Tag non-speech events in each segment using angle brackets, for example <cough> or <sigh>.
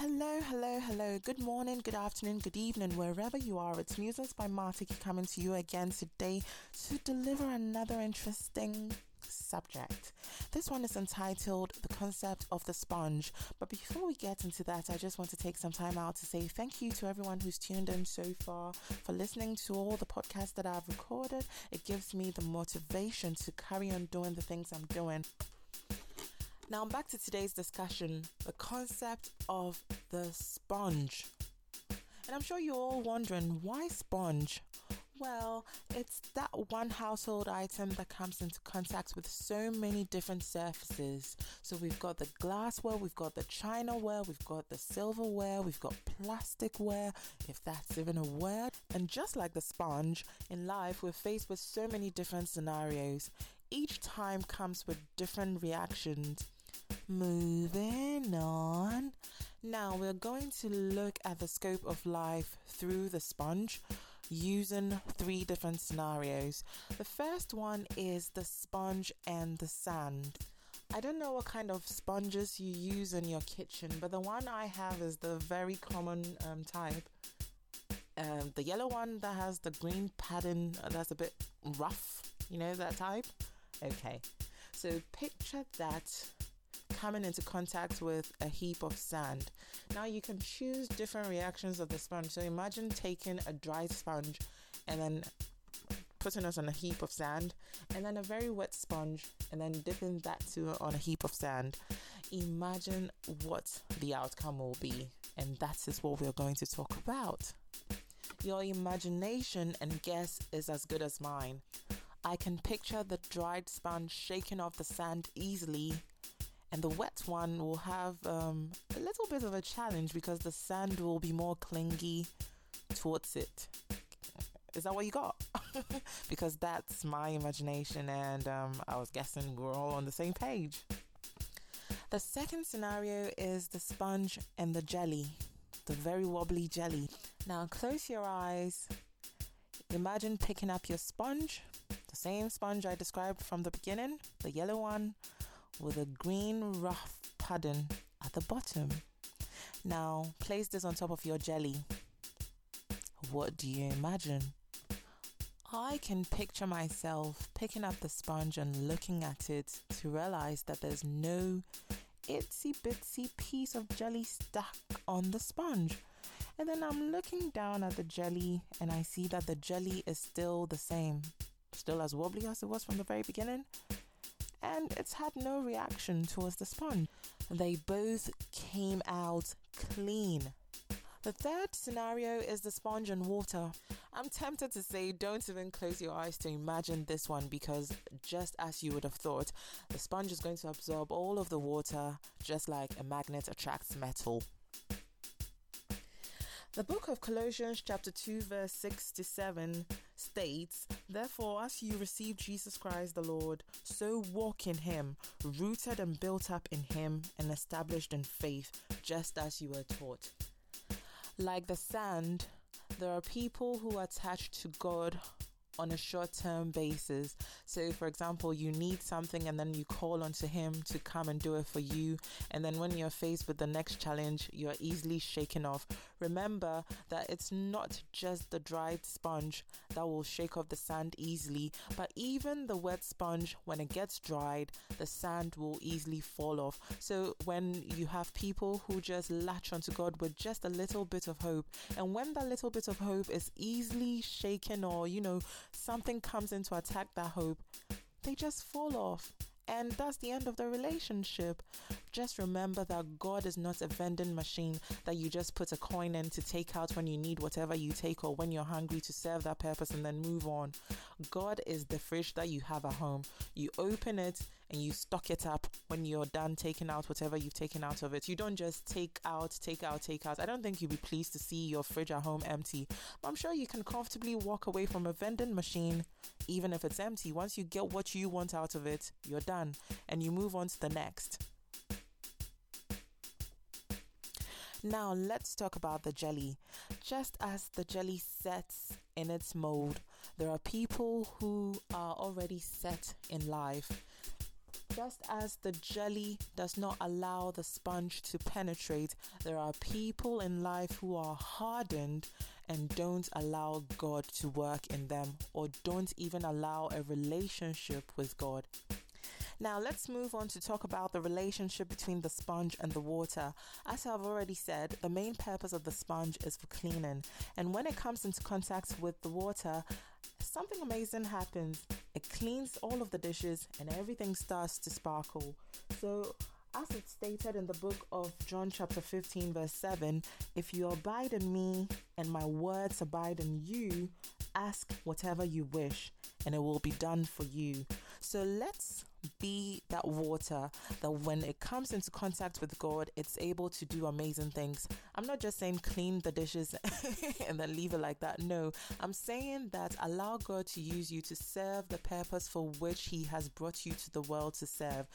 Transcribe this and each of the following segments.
Hello, hello, hello. Good morning, good afternoon, good evening, wherever you are. It's Musings by Martiki coming to you again today to deliver another interesting subject. This one is entitled The Concept of the Sponge. But before we get into that, I just want to take some time out to say thank you to everyone who's tuned in so far for listening to all the podcasts that I've recorded. It gives me the motivation to carry on doing the things I'm doing. Now, back to today's discussion the concept of the sponge. And I'm sure you're all wondering why sponge? Well, it's that one household item that comes into contact with so many different surfaces. So we've got the glassware, we've got the chinaware, we've got the silverware, we've got plasticware, if that's even a word. And just like the sponge, in life we're faced with so many different scenarios. Each time comes with different reactions Moving on. Now we're going to look at the scope of life through the sponge using three different scenarios. The first one is the sponge and the sand. I don't know what kind of sponges you use in your kitchen, but the one I have is the very common um, type. Um, the yellow one that has the green pattern uh, that's a bit rough, you know, that type? Okay, so picture that coming into contact with a heap of sand. Now you can choose different reactions of the sponge. So imagine taking a dry sponge and then putting it on a heap of sand, and then a very wet sponge, and then dipping that too on a heap of sand. Imagine what the outcome will be, and that is what we're going to talk about. Your imagination and guess is as good as mine. I can picture the dried sponge shaking off the sand easily and the wet one will have um, a little bit of a challenge because the sand will be more clingy towards it. Is that what you got? <laughs> because that's my imagination, and um, I was guessing we're all on the same page. The second scenario is the sponge and the jelly, the very wobbly jelly. Now, close your eyes. Imagine picking up your sponge, the same sponge I described from the beginning, the yellow one, with a green rough pattern at the bottom. Now, place this on top of your jelly. What do you imagine? I can picture myself picking up the sponge and looking at it to realize that there's no itsy bitsy piece of jelly stuck on the sponge. And then I'm looking down at the jelly and I see that the jelly is still the same, still as wobbly as it was from the very beginning, and it's had no reaction towards the sponge. They both came out clean. The third scenario is the sponge and water. I'm tempted to say don't even close your eyes to imagine this one because just as you would have thought, the sponge is going to absorb all of the water just like a magnet attracts metal. The book of Colossians, chapter 2, verse 6 to 7 states, Therefore, as you receive Jesus Christ the Lord, so walk in him, rooted and built up in him, and established in faith, just as you were taught. Like the sand, there are people who are attached to God on a short term basis. So, for example, you need something and then you call onto Him to come and do it for you. And then when you're faced with the next challenge, you're easily shaken off. Remember that it's not just the dried sponge that will shake off the sand easily, but even the wet sponge, when it gets dried, the sand will easily fall off. So, when you have people who just latch onto God with just a little bit of hope, and when that little bit of hope is easily shaken or, you know, something comes in to attack that hope, they just fall off. And that's the end of the relationship. Just remember that God is not a vending machine that you just put a coin in to take out when you need whatever you take or when you're hungry to serve that purpose and then move on. God is the fridge that you have at home. You open it and you stock it up when you're done taking out whatever you've taken out of it. You don't just take out, take out, take out. I don't think you'd be pleased to see your fridge at home empty, but I'm sure you can comfortably walk away from a vending machine even if it's empty. Once you get what you want out of it, you're done and you move on to the next. Now, let's talk about the jelly. Just as the jelly sets in its mold, there are people who are already set in life. Just as the jelly does not allow the sponge to penetrate, there are people in life who are hardened and don't allow God to work in them or don't even allow a relationship with God. Now, let's move on to talk about the relationship between the sponge and the water. As I've already said, the main purpose of the sponge is for cleaning, and when it comes into contact with the water, something amazing happens. It cleans all of the dishes and everything starts to sparkle. So, as it's stated in the book of John, chapter 15, verse 7, if you abide in me and my words abide in you, ask whatever you wish and it will be done for you. So let's be that water that when it comes into contact with God, it's able to do amazing things. I'm not just saying clean the dishes <laughs> and then leave it like that. No, I'm saying that allow God to use you to serve the purpose for which He has brought you to the world to serve.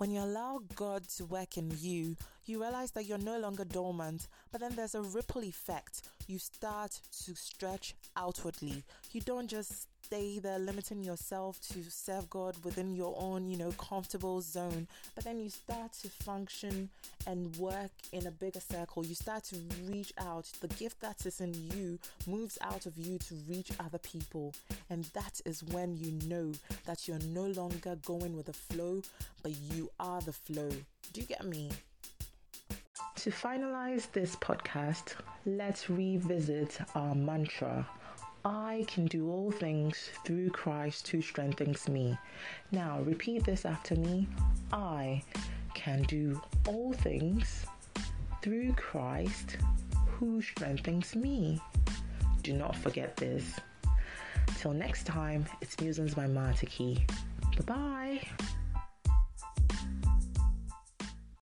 When you allow God to work in you, you realize that you're no longer dormant, but then there's a ripple effect. You start to stretch outwardly. You don't just stay there limiting yourself to serve God within your own, you know, comfortable zone. But then you start to function and work in a bigger circle. You start to reach out. The gift that is in you moves out of you to reach other people. And that is when you know that you're no longer going with the flow, but you are the flow. Do you get me? To finalize this podcast, let's revisit our mantra I can do all things through Christ who strengthens me. Now, repeat this after me. I can do all things through Christ who strengthens me. Do not forget this. Till next time, it's Musings by Martiki. Bye bye.